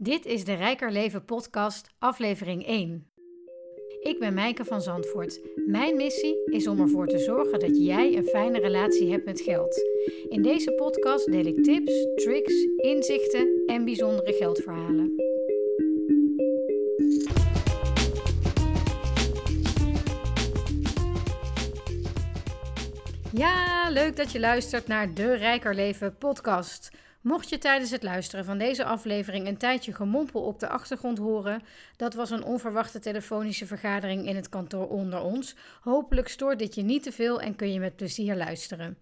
Dit is de Rijker Leven podcast, aflevering 1. Ik ben Mijke van Zandvoort. Mijn missie is om ervoor te zorgen dat jij een fijne relatie hebt met geld. In deze podcast deel ik tips, tricks, inzichten en bijzondere geldverhalen. Ja, leuk dat je luistert naar de Rijker Leven podcast. Mocht je tijdens het luisteren van deze aflevering een tijdje gemompel op de achtergrond horen, dat was een onverwachte telefonische vergadering in het kantoor onder ons. Hopelijk stoort dit je niet te veel en kun je met plezier luisteren.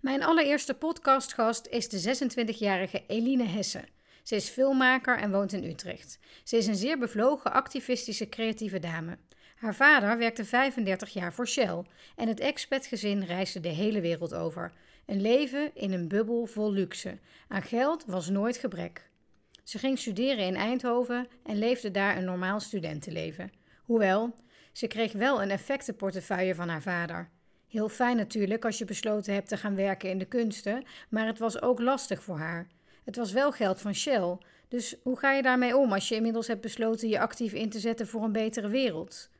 Mijn allereerste podcastgast is de 26-jarige Eline Hesse. Ze is filmmaker en woont in Utrecht. Ze is een zeer bevlogen, activistische, creatieve dame. Haar vader werkte 35 jaar voor Shell en het expatgezin reisde de hele wereld over. Een leven in een bubbel vol luxe. Aan geld was nooit gebrek. Ze ging studeren in Eindhoven en leefde daar een normaal studentenleven. Hoewel, ze kreeg wel een effectenportefeuille van haar vader. Heel fijn natuurlijk als je besloten hebt te gaan werken in de kunsten, maar het was ook lastig voor haar. Het was wel geld van Shell, dus hoe ga je daarmee om als je inmiddels hebt besloten je actief in te zetten voor een betere wereld?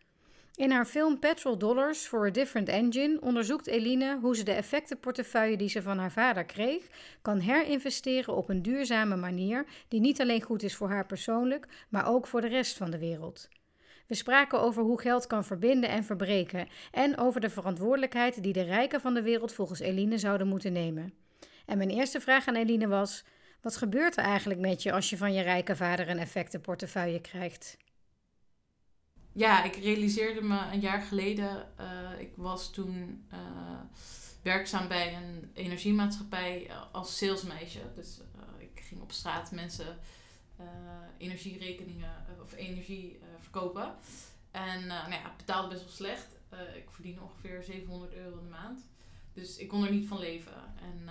In haar film Petrol Dollars for a Different Engine onderzoekt Eline hoe ze de effectenportefeuille die ze van haar vader kreeg, kan herinvesteren op een duurzame manier die niet alleen goed is voor haar persoonlijk, maar ook voor de rest van de wereld. We spraken over hoe geld kan verbinden en verbreken en over de verantwoordelijkheid die de rijken van de wereld volgens Eline zouden moeten nemen. En mijn eerste vraag aan Eline was: wat gebeurt er eigenlijk met je als je van je rijke vader een effectenportefeuille krijgt? Ja, ik realiseerde me een jaar geleden, uh, ik was toen uh, werkzaam bij een energiemaatschappij uh, als salesmeisje. Dus ik ging op straat mensen energierekeningen of energie verkopen. En nou ja, betaalde best wel slecht. ik verdiende ongeveer 700 euro in de maand. Dus ik kon er niet van leven. En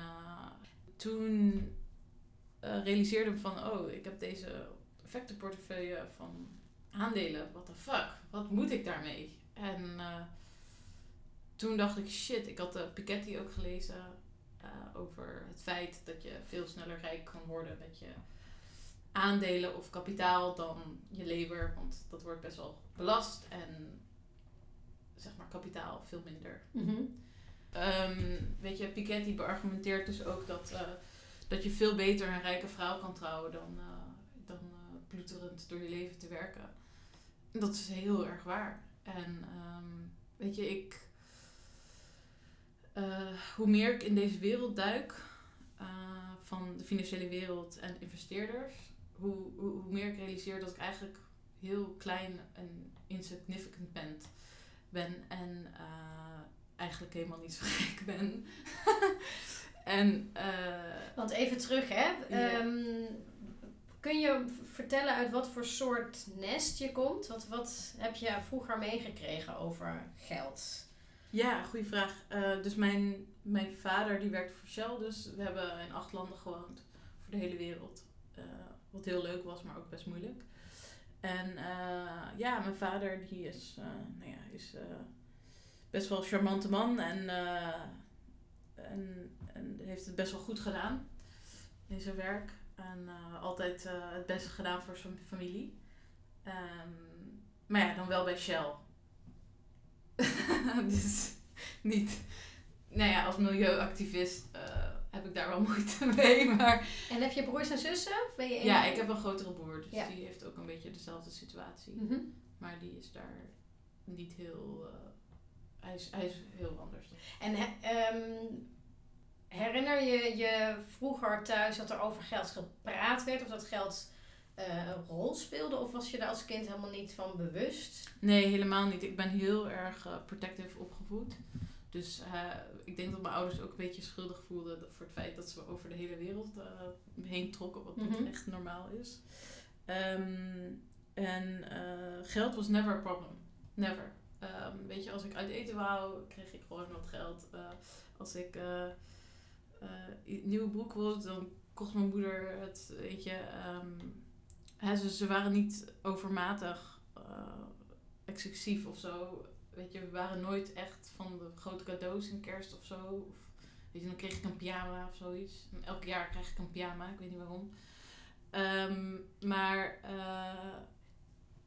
toen realiseerde ik van, oh, ik heb deze effectenportefeuille van aandelen, what the fuck, wat moet ik daarmee? En uh, toen dacht ik, shit, ik had de Piketty ook gelezen uh, over het feit dat je veel sneller rijk kan worden met je aandelen of kapitaal dan je lever, want dat wordt best wel belast en zeg maar kapitaal veel minder. Mm um, weet je, Piketty beargumenteert dus ook dat, uh, dat je veel beter een rijke vrouw kan trouwen dan, dan ploeterend door je leven te werken. Dat is heel erg waar. En um, weet je, ik. Uh, hoe meer ik in deze wereld duik, uh, van de financiële wereld en investeerders, hoe, hoe, hoe, meer ik realiseer dat ik eigenlijk heel klein en insignificant ben. ben en uh, eigenlijk helemaal niet zo gek ben. en, Want even terug, hè? Yeah. Um, Kun je vertellen uit wat voor soort nest je komt? Wat, wat heb je vroeger meegekregen over geld? Ja, goede vraag. Uh, dus mijn, mijn vader die werkte voor Shell. Dus we hebben in acht landen gewoond. Voor de hele wereld. Uh, wat heel leuk was, maar ook best moeilijk. En uh, ja, mijn vader die is, nou ja, is best wel een charmante man. En, en, en heeft het best wel goed gedaan in zijn werk. En uh, altijd uh, het beste gedaan voor zijn familie. Um, maar ja, dan wel bij Shell. dus niet. Nou ja, als milieuactivist uh, heb ik daar wel moeite mee. Maar... En heb je broers en zussen? Of ben je ja, ik heb een grotere broer. Dus ja. die heeft ook een beetje dezelfde situatie. Mm -hmm. Maar die is daar niet heel. hij, is, hij is heel anders. En um, Herinner je je vroeger thuis dat er over geld gepraat werd of dat geld uh, een rol speelde? Of was je daar als kind helemaal niet van bewust? Nee, helemaal niet. Ik ben heel erg uh, protective opgevoed. Dus uh, ik denk dat mijn ouders ook een beetje schuldig voelden voor het feit dat ze over de hele wereld heen trokken, wat mm -hmm. echt normaal is. Um, en geld was never a problem. Never. Um, weet je, als ik uit eten wou, kreeg ik gewoon wat geld. als ik uh, nieuwe broek wilde, dan kocht mijn moeder het, weet je. Um, hè, ze, ze waren niet overmatig uh, exclusief of zo. Weet je, we waren nooit echt van de grote cadeaus in kerst of zo. Of, weet je, dan kreeg ik een pyjama of zoiets. En elk jaar krijg ik een pyjama, ik weet niet waarom. Um, Maar uh,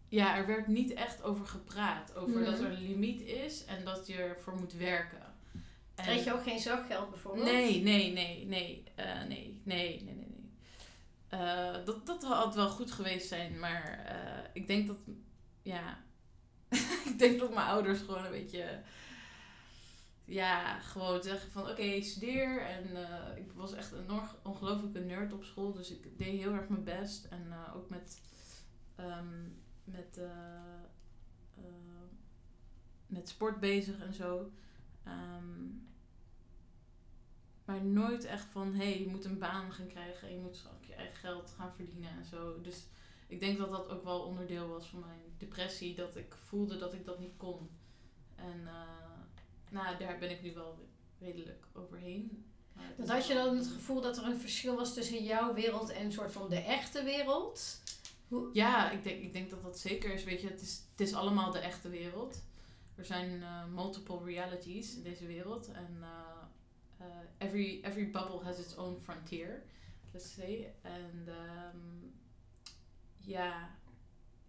ja, er werd niet echt over gepraat. Over dat er een limiet is en dat je ervoor moet werken. Kreeg je ook geen zorggeld bijvoorbeeld? Nee, nee, nee, nee. Uh, nee, nee, nee, nee. nee. Uh, dat, dat had wel goed geweest zijn, maar ik denk dat, ja, ik denk dat mijn ouders gewoon een beetje ja, gewoon zeggen van oké, okay, studeer. En ik was echt een ongelooflijke nerd op school. Dus ik deed heel erg mijn best. En ook met, um, met, met sport bezig en zo. Um, maar nooit echt van hé, hey, je moet een baan gaan krijgen. En je moet ook je eigen geld gaan verdienen en zo. Dus ik denk dat dat ook wel onderdeel was van mijn depressie. Dat ik voelde dat ik dat niet kon. En nou, daar ben ik nu wel redelijk overheen. Dat had je dan het gevoel dat er een verschil was tussen jouw wereld en een soort van de echte wereld? Hoe? Ja, ik denk, ik denk dat dat zeker is. Weet je, het is, het is allemaal de echte wereld. Er zijn uh, multiple realities in deze wereld. En uh, uh, every, every bubble has its own frontier, let's say. En um, ja,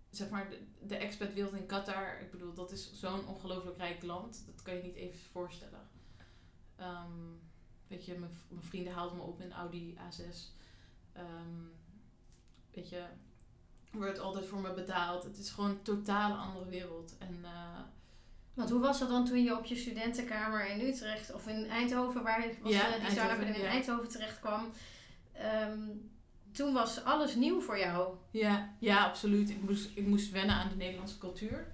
zeg maar, de, expatwereld in Qatar, ik bedoel, dat is zo'n ongelooflijk rijk land. Dat kan je niet even voorstellen. Um, weet je, mijn, vrienden haalden me op in Audi A6. Um, ehm, weet je, wordt altijd voor me betaald. Het is gewoon een totale andere wereld. En, uh, Want hoe was dat dan toen je op je studentenkamer in Utrecht of in Eindhoven, waar was ja, die Eindhoven, in Eindhoven terecht kwam? Um, toen was alles nieuw voor jou. Ja, ja absoluut. Ik moest, ik moest wennen aan de Nederlandse cultuur.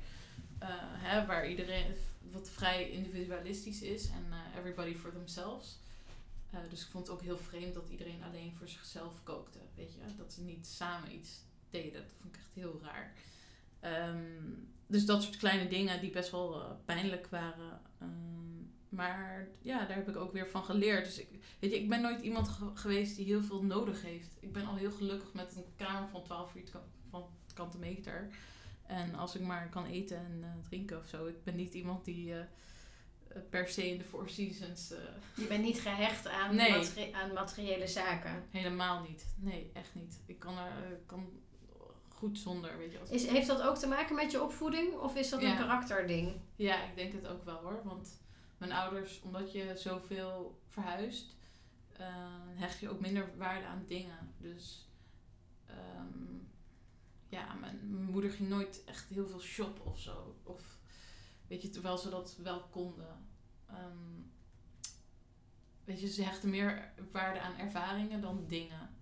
Uh, hè, waar iedereen wat vrij individualistisch is en uh, everybody for themselves. Uh, dus ik vond het ook heel vreemd dat iedereen alleen voor zichzelf kookte. Weet je, dat ze niet samen iets deden. Dat vond ik echt heel raar. Um, dus dat soort kleine dingen die best wel pijnlijk waren. Um, maar ja, daar heb ik ook weer van geleerd. Dus ik, weet je, ik ben nooit iemand geweest die heel veel nodig heeft. Ik ben al heel gelukkig met een kamer van 12 van kante meter. En als ik maar kan eten en uh, drinken of zo. Ik ben niet iemand die uh, per se in de Four Seasons... Je bent niet gehecht aan, nee. aan materiële zaken? Helemaal niet. Nee, echt niet. Ik kan er kan goed zonder, weet je. Is, heeft dat ook te maken met je opvoeding? Of is dat een karakterding? Ja, ik denk het ook wel hoor. Want mijn ouders, omdat je zoveel verhuist, uh, hecht je ook minder waarde aan dingen. Dus um, ja, mijn, moeder ging nooit echt heel veel shoppen of zo. Of weet je, terwijl ze dat wel konden. Um, weet je, ze hechten meer waarde aan ervaringen dan dingen.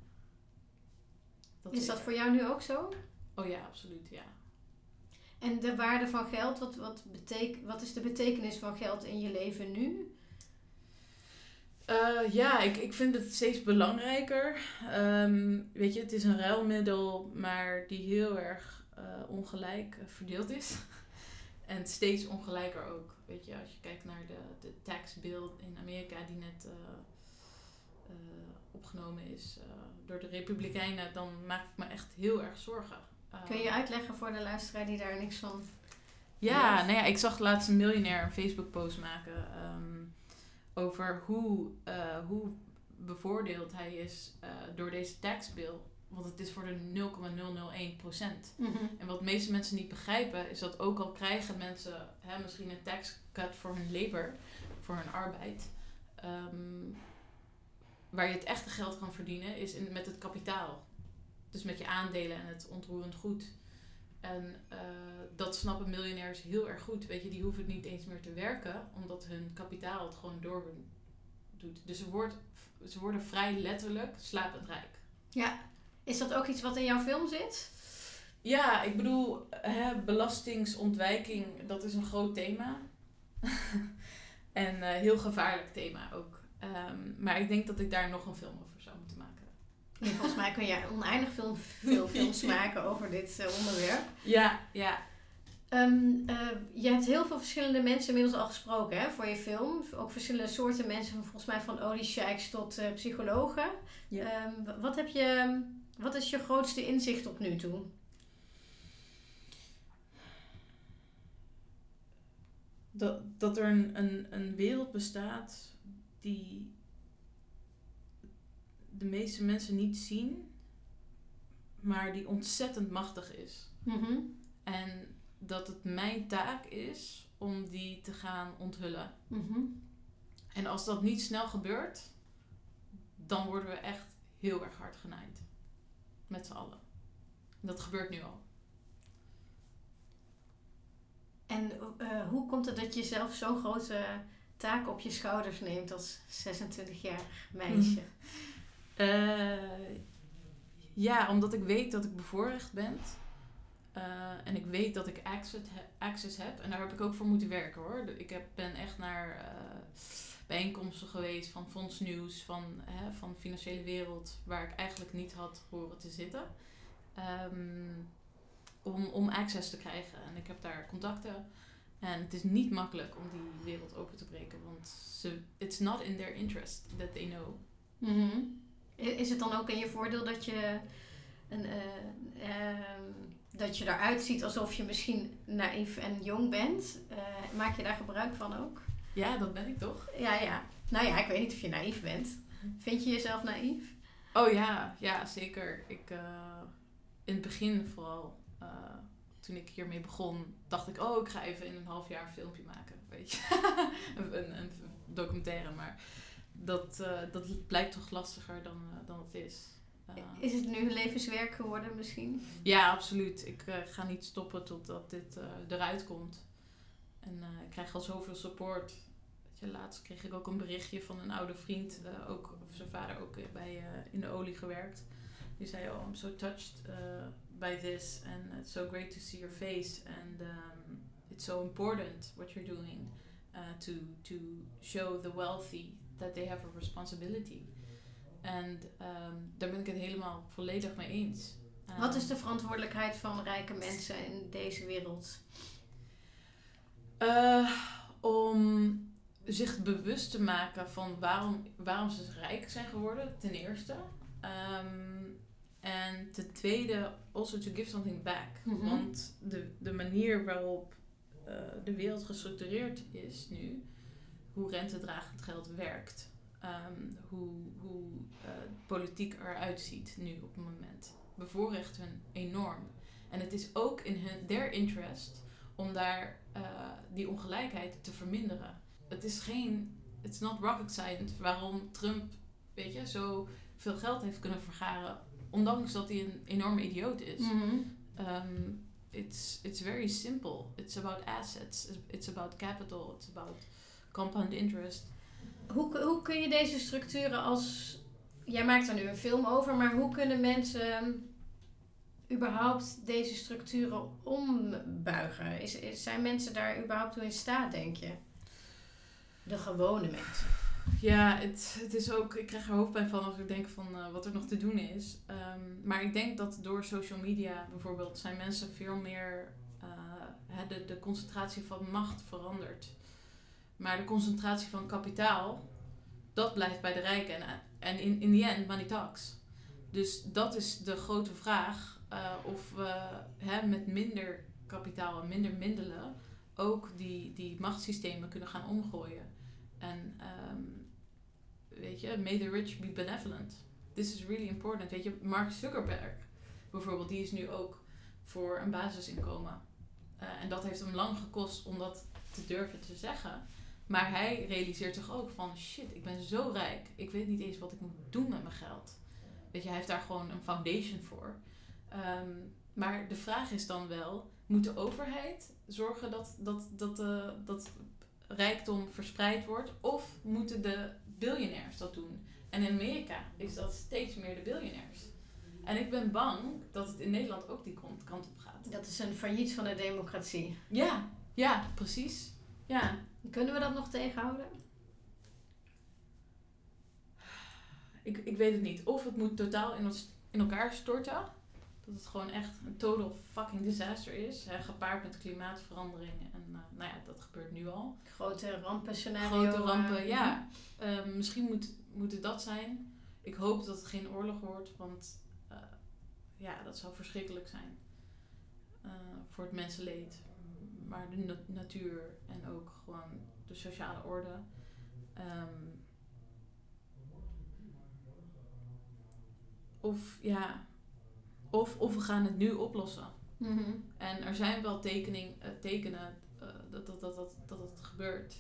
Dat is dat voor jou nu ook zo? Oh ja, absoluut, ja. En de waarde van geld, wat, wat, betek, wat is de betekenis van geld in je leven nu? Uh, ja, ik, ik vind het steeds belangrijker. Um, weet je, het is een ruilmiddel, maar die heel erg uh, ongelijk verdeeld is. en steeds ongelijker ook. Weet je, als je kijkt naar de, de tax bill in Amerika die net uh, opgenomen is door de Republikeinen, dan maak ik me echt heel erg zorgen. Kun je uitleggen voor de luisteraar die daar niks van. Ja, nou ja, ik zag laatst een miljonair een Facebook post maken um, over hoe, uh, hoe bevoordeeld hij is uh, door deze taxbill. Want het is voor de 0,001 procent. Mm -hmm. En wat de meeste mensen niet begrijpen, is dat ook al krijgen mensen hè, misschien een tax cut voor hun labor, voor hun arbeid. Um, waar je het echte geld kan verdienen, is in, met het kapitaal. Dus met je aandelen en het ontroerend goed. En uh, dat snappen miljonairs heel erg goed. Weet je, die hoeven niet eens meer te werken, omdat hun kapitaal het gewoon door doet. Dus ze, wordt, ze worden vrij letterlijk slapend rijk. Ja, is dat ook iets wat in jouw film zit? Ja, ik bedoel, hè, belastingsontwijking, dat is een groot thema. en uh, heel gevaarlijk thema ook. Um, maar ik denk dat ik daar nog een film over volgens mij kun je oneindig veel, veel films maken over dit uh, onderwerp. Ja, ja. Um, uh, je hebt heel veel verschillende mensen inmiddels al gesproken hè, voor je film. Ook verschillende soorten mensen, volgens mij van oliesheiks tot uh, psychologen. Ja. Um, wat, heb je, wat is je grootste inzicht tot nu toe? Dat, dat er een, een, een wereld bestaat die de meeste mensen niet zien, maar die ontzettend machtig is. Mhm. En dat het mijn taak is om die te gaan onthullen. Mhm. En als dat niet snel gebeurt, dan worden we echt heel erg hard genaaid. Met z'n allen. En dat gebeurt nu al. En eh, hoe komt het dat je zelf zo'n grote taak op je schouders neemt als 26-jarig meisje? Eh, ja, omdat ik weet dat ik bevoorrecht ben. Eh, en ik weet dat ik access, he- access heb. En daar heb ik ook voor moeten werken hoor. Ik heb, ben echt naar eh, bijeenkomsten geweest van Fonds Nieuws, van, hè, van Financiële Wereld, waar ik eigenlijk niet had horen te zitten. Ehm, om, om access te krijgen. En ik heb daar contacten. En het is niet makkelijk om die wereld open te breken. Want ze, it's not in their interest that they know. I- Is het dan ook in je voordeel dat je, een, eh, ehm, dat je eruit ziet alsof je misschien naïef en jong bent? Eh, maak je daar gebruik van ook? Ja, dat ben ik toch? Ja, ja. Nou ja, ik weet niet of je naïef bent. Vind je jezelf naïef? Oh ja, ja zeker. Ik, eh, in het begin vooral, toen ik hiermee begon, dacht ik, oh, ik ga even in een half jaar een filmpje maken. Weet je, een, een, een documentaire. Maar dat, eh, dat blijkt toch lastiger dan, eh, dan het is. Eh, Is het nu levenswerk geworden misschien? ja, absoluut. Ik ga niet stoppen totdat dit eruit komt. En ik krijg al zoveel support. Weet je, laatst kreeg ik ook een berichtje van een oude vriend. ook, of zijn vader ook bij, in de olie gewerkt. Die zei, oh, I'm so touched uh, by this. And it's so great to see your face. And um, it's so important what you're doing. Uh, to, to show the wealthy that they have a responsibility. En ehm, daar ben ik het helemaal volledig mee eens. Wat is de verantwoordelijkheid van rijke mensen in deze wereld? Eh, om zich bewust te maken van waarom, waarom ze rijk zijn geworden, ten eerste. Ehm, en ten tweede, also to give something back. Mhm. Want de, de manier waarop eh, de wereld gestructureerd is nu, hoe rentedragend geld werkt, ehm, hoe, hoe eh, politiek eruit ziet nu op het moment, bevoorrecht hun enorm. En het is ook in hun, their interest om daar eh, die ongelijkheid te verminderen. Het is geen, it's not rocket science waarom Trump, weet je, zo veel geld heeft kunnen vergaren, ondanks dat hij een enorme idioot is. Mhm. Um, it's, it's very simple. It's about assets, it's about capital, it's about compound interest. Hoe, hoe kun je deze structuren als... Jij maakt er nu een film over, maar hoe kunnen mensen überhaupt deze structuren ombuigen? Is, is, zijn mensen daar überhaupt toe in staat, denk je? De gewone mensen. Ja, het, het is ook, ik krijg er hoofdpijn van als ik denk van eh, wat er nog te doen is. Ehm, maar ik denk dat door social media bijvoorbeeld zijn mensen veel meer, eh, de, de concentratie van macht verandert. Maar de concentratie van kapitaal, dat blijft bij de rijken. En, en in, in the end, money talks. Dus dat is de grote vraag eh, of we hè, met minder kapitaal en minder middelen ook die, die machtssystemen kunnen gaan omgooien. En ehm, weet je, may the rich be benevolent. This is really important. Weet je, Mark Zuckerberg bijvoorbeeld, die is nu ook voor een basisinkomen. Eh, en dat heeft hem lang gekost om dat te durven te zeggen. Maar hij realiseert zich ook van shit, ik ben zo rijk. Ik weet niet eens wat ik moet doen met mijn geld. Weet je, hij heeft daar gewoon een foundation voor. Ehm, maar de vraag is dan wel, moet de overheid zorgen dat, dat, dat, eh, dat rijkdom verspreid wordt? Of moeten de biljonairs dat doen? En in Amerika is dat steeds meer de biljonairs. En ik ben bang dat het in Nederland ook die kant kant op gaat. Dat is een failliet van de democratie. Ja, ja, precies. Ja, Kunnen we dat nog tegenhouden? ik, ik weet het niet. Of het moet totaal in, ons, in elkaar storten. Dat het gewoon echt een total fucking disaster is. Hè, gepaard met klimaatverandering. En eh, nou ja, dat gebeurt nu al. Grote rampenscenario. Grote rampen, eh, ja. Eh, misschien moet, moet het dat zijn. Ik hoop dat het geen oorlog wordt. Want eh, ja, dat zou verschrikkelijk zijn. Voor het mensenleed. Maar de na- natuur en ook gewoon de sociale orde. Ehm, of ja, Of, of we gaan het nu oplossen. Mhm. En er zijn wel tekening, eh, tekenen eh, dat, dat, dat, dat, dat het gebeurt.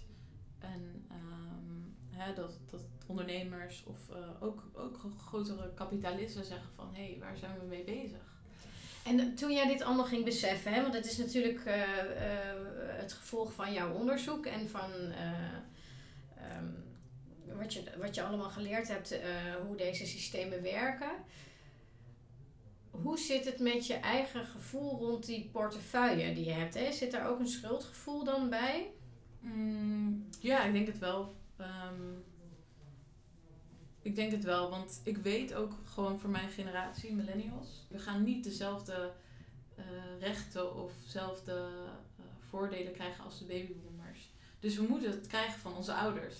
En ehm, hè, dat, dat ondernemers of eh, ook, ook grotere kapitalisten zeggen van... hé, hey, waar zijn we mee bezig? En toen jij dit allemaal ging beseffen, hè, want het is natuurlijk het gevolg van jouw onderzoek en van eh, ehm, wat, je, wat je allemaal geleerd hebt, hoe deze systemen werken. Hoe zit het met je eigen gevoel rond die portefeuille die je hebt? Hè? Zit daar ook een schuldgevoel dan bij? Mm, ja, ik denk het wel. Ehm, ik denk het wel, want ik weet ook gewoon voor mijn generatie, millennials, we gaan niet dezelfde eh, rechten of dezelfde eh, voordelen krijgen als de babyboomers. Dus we moeten het krijgen van onze ouders.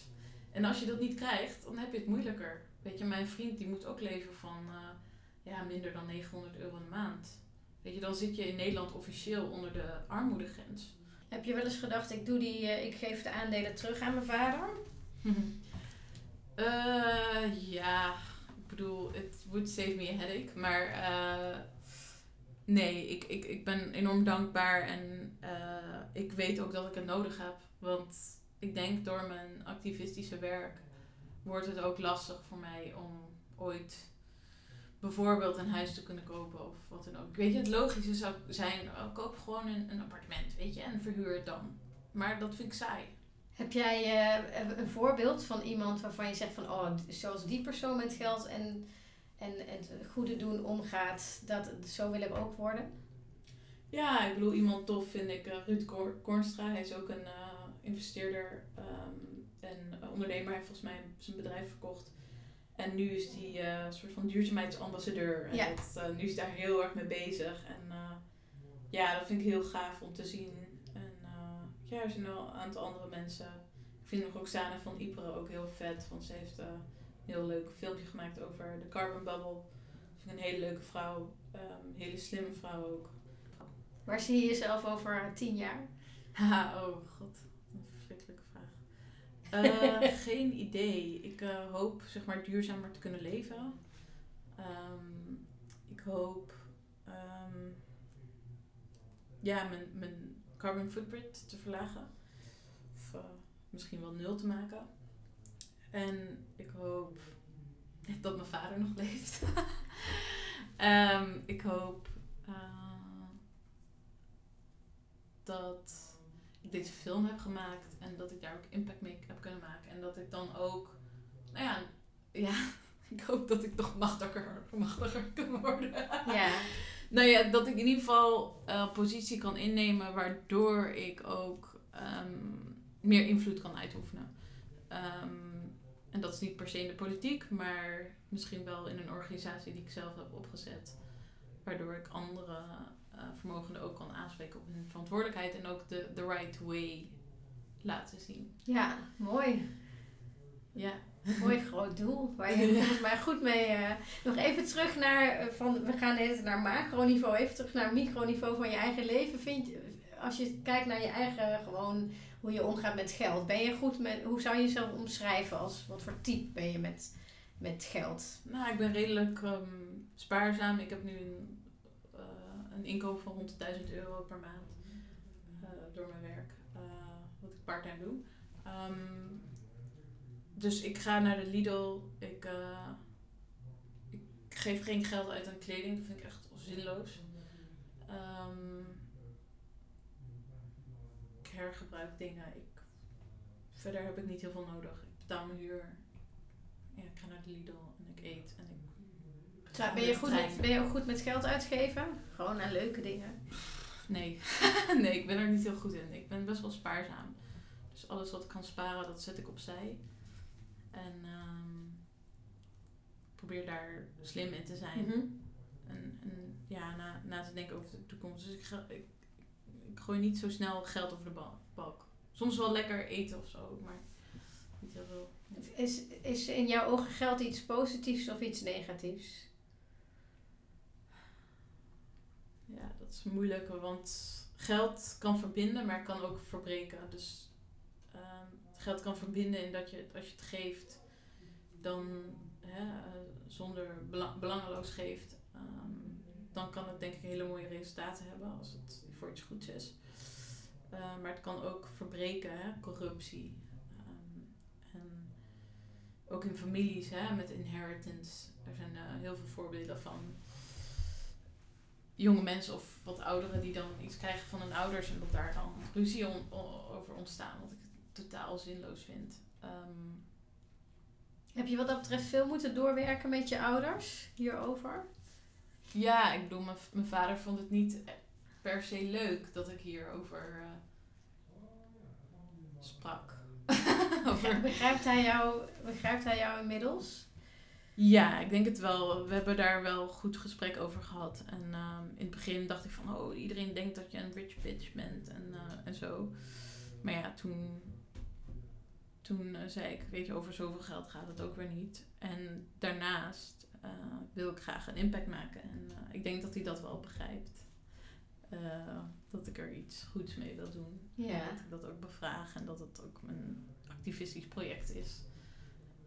En als je dat niet krijgt, dan heb je het moeilijker. Weet je, mijn vriend die moet ook leven van eh, ja, minder dan 900 euro een maand. Weet je, dan zit je in Nederland officieel onder de armoedegrens. Heb je wel eens gedacht, ik, doe die, eh, ik geef de aandelen terug aan mijn vader? Eh, ja, ik bedoel, het would save me a headache. Maar eh, nee, ik, ik, ik ben enorm dankbaar en ik weet ook dat ik het nodig heb. Want ik denk door mijn activistische werk wordt het ook lastig voor mij om ooit bijvoorbeeld een huis te kunnen kopen of wat dan ook. Weet je, het logische zou zijn, oh, koop gewoon een, een appartement, weet je, en verhuur het dan. Maar dat vind ik saai. Heb jij eh, een voorbeeld van iemand waarvan je zegt van, oh, zoals die persoon met geld en, en het goede doen omgaat, dat, zo wil ik ook worden? Ja, ik bedoel, iemand tof vind ik eh, Ruud Kor- Kornstra. Hij is ook een eh, investeerder ehm, en eh, ondernemer. Hij heeft volgens mij zijn bedrijf verkocht. En nu is hij eh, een soort van duurzaamheidsambassadeur. En Ja. dat, eh, nu is hij daar heel erg mee bezig. En eh, ja, dat vind ik heel gaaf om te zien. En ja, er zijn wel een aantal andere mensen. Ik vind Roxane van Ypres ook heel vet. Want ze heeft een heel leuk filmpje gemaakt over de carbon bubble. Dat vind ik een hele leuke vrouw. Een hele slimme vrouw ook. Waar zie je jezelf over tien jaar? Haha, oh god, Eh, geen idee. Ik eh, hoop zeg maar duurzamer te kunnen leven. Ehm, ik hoop ehm, ja, mijn, mijn carbon footprint te verlagen. Of eh, misschien wel nul te maken. En ik hoop dat mijn vader nog leeft. Ehm, ik hoop dat deze film heb gemaakt en dat ik daar ook impact mee heb kunnen maken. En dat ik dan ook, nou ja, ja ik hoop dat ik nog machtiger, machtiger kan worden. Ja. Nou ja, dat ik in ieder geval eh, positie kan innemen waardoor ik ook ehm, meer invloed kan uitoefenen. Ehm, en dat is niet per se in de politiek, maar misschien wel in een organisatie die ik zelf heb opgezet. Waardoor ik andere eh vermogenden ook kan aanspreken op hun verantwoordelijkheid en ook de, the right way laten zien. Ja, mooi. Ja. Mooi groot doel. Waar je volgens mij goed mee. eh, nog even terug naar. eh, van, we gaan even naar macroniveau. Even terug naar microniveau van je eigen leven. Vind je, als je kijkt naar je eigen. Gewoon hoe je omgaat met geld. Ben je goed met. Hoe zou je jezelf omschrijven? Als wat voor type ben je met, met geld? Nou, ik ben redelijk ehm, spaarzaam. Ik heb nu een, eh, een inkomen van rond de 1000 euro per maand eh, door mijn werk, eh, wat ik parttime doe. Ehm, dus ik ga naar de Lidl. Ik, eh, ik geef geen geld uit aan kleding. Dat vind ik echt zinloos. Ehm, ik hergebruik dingen. Ik, verder heb ik niet heel veel nodig. Ik betaal mijn huur. Ja, ik ga naar de Lidl en ik eet en ik Zou- Ben je, goed met, ben je ook goed met geld uitgeven? Gewoon aan leuke dingen. Nee. nee, ik ben er niet heel goed in. Ik ben best wel spaarzaam. Dus alles wat ik kan sparen, dat zet ik opzij. En ehm, ik probeer daar slim in te zijn. Mhm. En, en ja, na, na te denken over de toekomst. Dus ik, ga, ik, ik gooi niet zo snel geld over de ba- balk. Soms wel lekker eten of zo, maar niet heel veel. Is, is in jouw ogen geld iets positiefs of iets negatiefs? Ja, dat is moeilijk, want geld kan verbinden, maar kan ook verbreken. Dus ehm, geld kan verbinden in dat je als je het geeft, dan hè, eh, zonder bela- belangeloos geeft, ehm, dan kan het denk ik hele mooie resultaten hebben als het voor iets goeds is. Eh, maar het kan ook verbreken, hè? corruptie. Ehm, en ook in families hè? met inheritance. Er zijn uh, heel veel voorbeelden van jonge mensen of wat ouderen die dan iets krijgen van hun ouders en dat daar dan ruzie over ontstaan, wat ik totaal zinloos vind. Um, heb je wat dat betreft veel moeten doorwerken met je ouders hierover? Ja, ik bedoel, mijn vader vond het niet per se leuk dat ik hierover uh, sprak. over... begrijpt, hij jou, begrijpt hij jou inmiddels? Ja, ik denk het wel. We hebben daar wel goed gesprek over gehad. En uh, in het begin dacht ik van, oh, iedereen denkt dat je een rich bitch bent en, uh, en zo. Maar ja, toen toen uh, zei ik, weet je, over zoveel geld gaat het ook weer niet. En daarnaast uh, wil ik graag een impact maken. En ik denk dat hij dat wel begrijpt. dat ik er iets goeds mee wil doen. Ja. En dat ik dat ook bevraag en dat het ook een activistisch project is.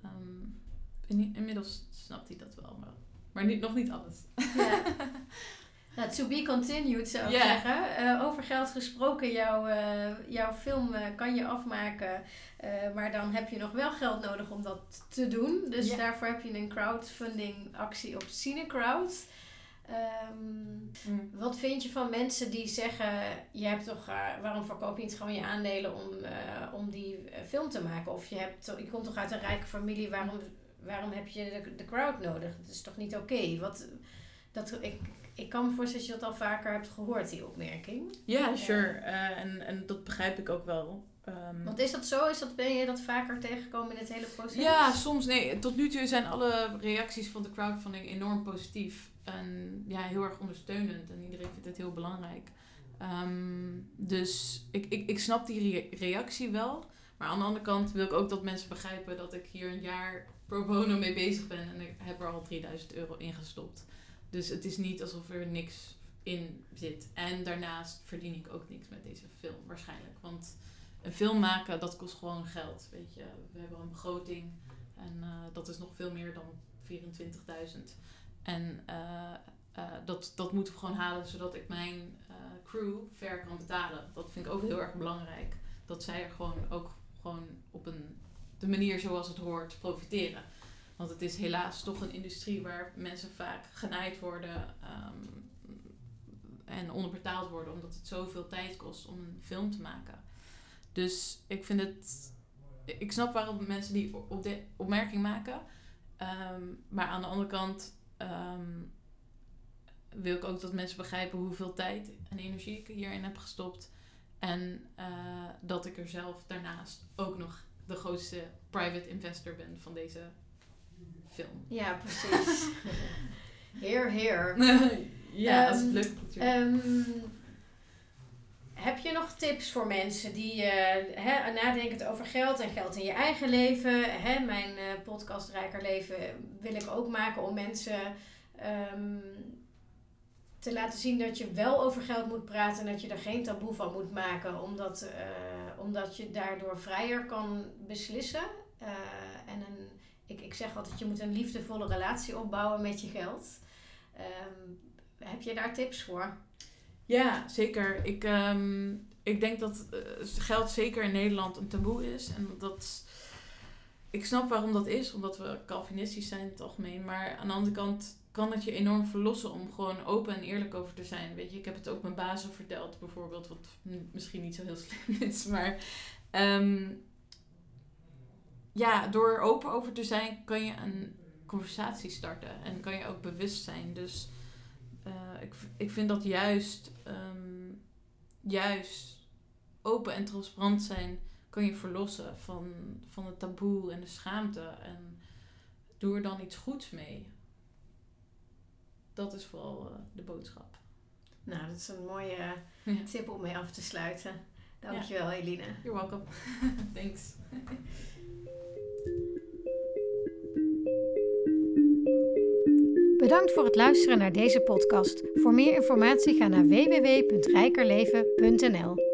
Um, in, inmiddels snapt hij dat wel, maar, maar niet, nog niet alles. Ja. Nou, to be continued zou ik zeggen. Uh, over geld gesproken, jouw, uh, jouw film uh, kan je afmaken. maar dan heb je nog wel geld nodig om dat te doen. Dus daarvoor heb je een crowdfunding actie op Cinecrowd. Um, mm. Wat vind je van mensen die zeggen: je hebt toch, waarom verkoop je niet gewoon je aandelen om, om die film te maken? Of je, hebt, je komt toch uit een rijke familie, waarom, waarom heb je de, de crowd nodig? Dat is toch niet oké? Wat dat, ik, ik kan me voorstellen dat je dat al vaker hebt gehoord, die opmerking. Ja, sure. Uh, en, en dat begrijp ik ook wel. Um, Want is dat zo? Is dat, ben je dat vaker tegengekomen in het hele proces? Ja, soms. Nee, tot nu toe zijn alle reacties van de crowdfunding enorm positief. En ja, heel erg ondersteunend. En iedereen vindt het heel belangrijk. Um, dus ik, ik, ik snap die reactie wel. Maar aan de andere kant wil ik ook dat mensen begrijpen dat ik hier een jaar pro bono mee bezig ben. En ik heb er al 3000 euro in gestopt. Dus het is niet alsof er niks in zit. En daarnaast verdien ik ook niks met deze film waarschijnlijk. Want een film maken, dat kost gewoon geld. Weet je, we hebben een begroting en uh, dat is nog veel meer dan 24.000. En uh, uh, dat, dat moeten we gewoon halen zodat ik mijn crew ver kan betalen. Dat vind ik ook heel erg belangrijk. Dat zij er gewoon ook gewoon op een, de manier zoals het hoort profiteren. Want het is helaas toch een industrie waar mensen vaak genaaid worden um, en onderbetaald worden, omdat het zoveel tijd kost om een film te maken. Dus ik vind het. Ik snap waarom mensen die op de opmerking maken. Um, maar aan de andere kant um, wil ik ook dat mensen begrijpen hoeveel tijd en energie ik hierin heb gestopt. En uh, dat ik er zelf daarnaast ook nog de grootste private investor ben van deze film. Ja, precies. heer, heer. ja, als het lukt natuurlijk. Um, heb je nog tips voor mensen die uh, over geld en geld in je eigen leven? Hè, mijn uh, podcast Rijker Leven wil ik ook maken om mensen um, te laten zien dat je wel over geld moet praten en dat je er geen taboe van moet maken, omdat, uh, omdat je daardoor vrijer kan beslissen en een ik, ik zeg altijd, je moet een liefdevolle relatie opbouwen met je geld. Um, heb je daar tips voor? Ja, zeker. Ik, um, ik denk dat uh, geld zeker in Nederland een taboe is. En dat. Ik snap waarom dat is, omdat we Calvinistisch zijn in het algemeen. Maar aan de andere kant kan het je enorm verlossen om gewoon open en eerlijk over te zijn. Weet je, ik heb het ook mijn bazen verteld, bijvoorbeeld, wat misschien niet zo heel slim is. Maar um, ja, door open over te zijn kan je een conversatie starten en kan je ook bewust zijn. Dus uh, ik, ik vind dat juist, um, juist open en transparant zijn kan je verlossen van, van het taboe en de schaamte. En doe er dan iets goeds mee. Dat is vooral uh, de boodschap. Nou, dat is een mooie ja. tip om mee af te sluiten. Dankjewel, ja. Eline. You're welcome. Thanks. Bedankt voor het luisteren naar deze podcast. Voor meer informatie ga naar www.rijkerleven.nl.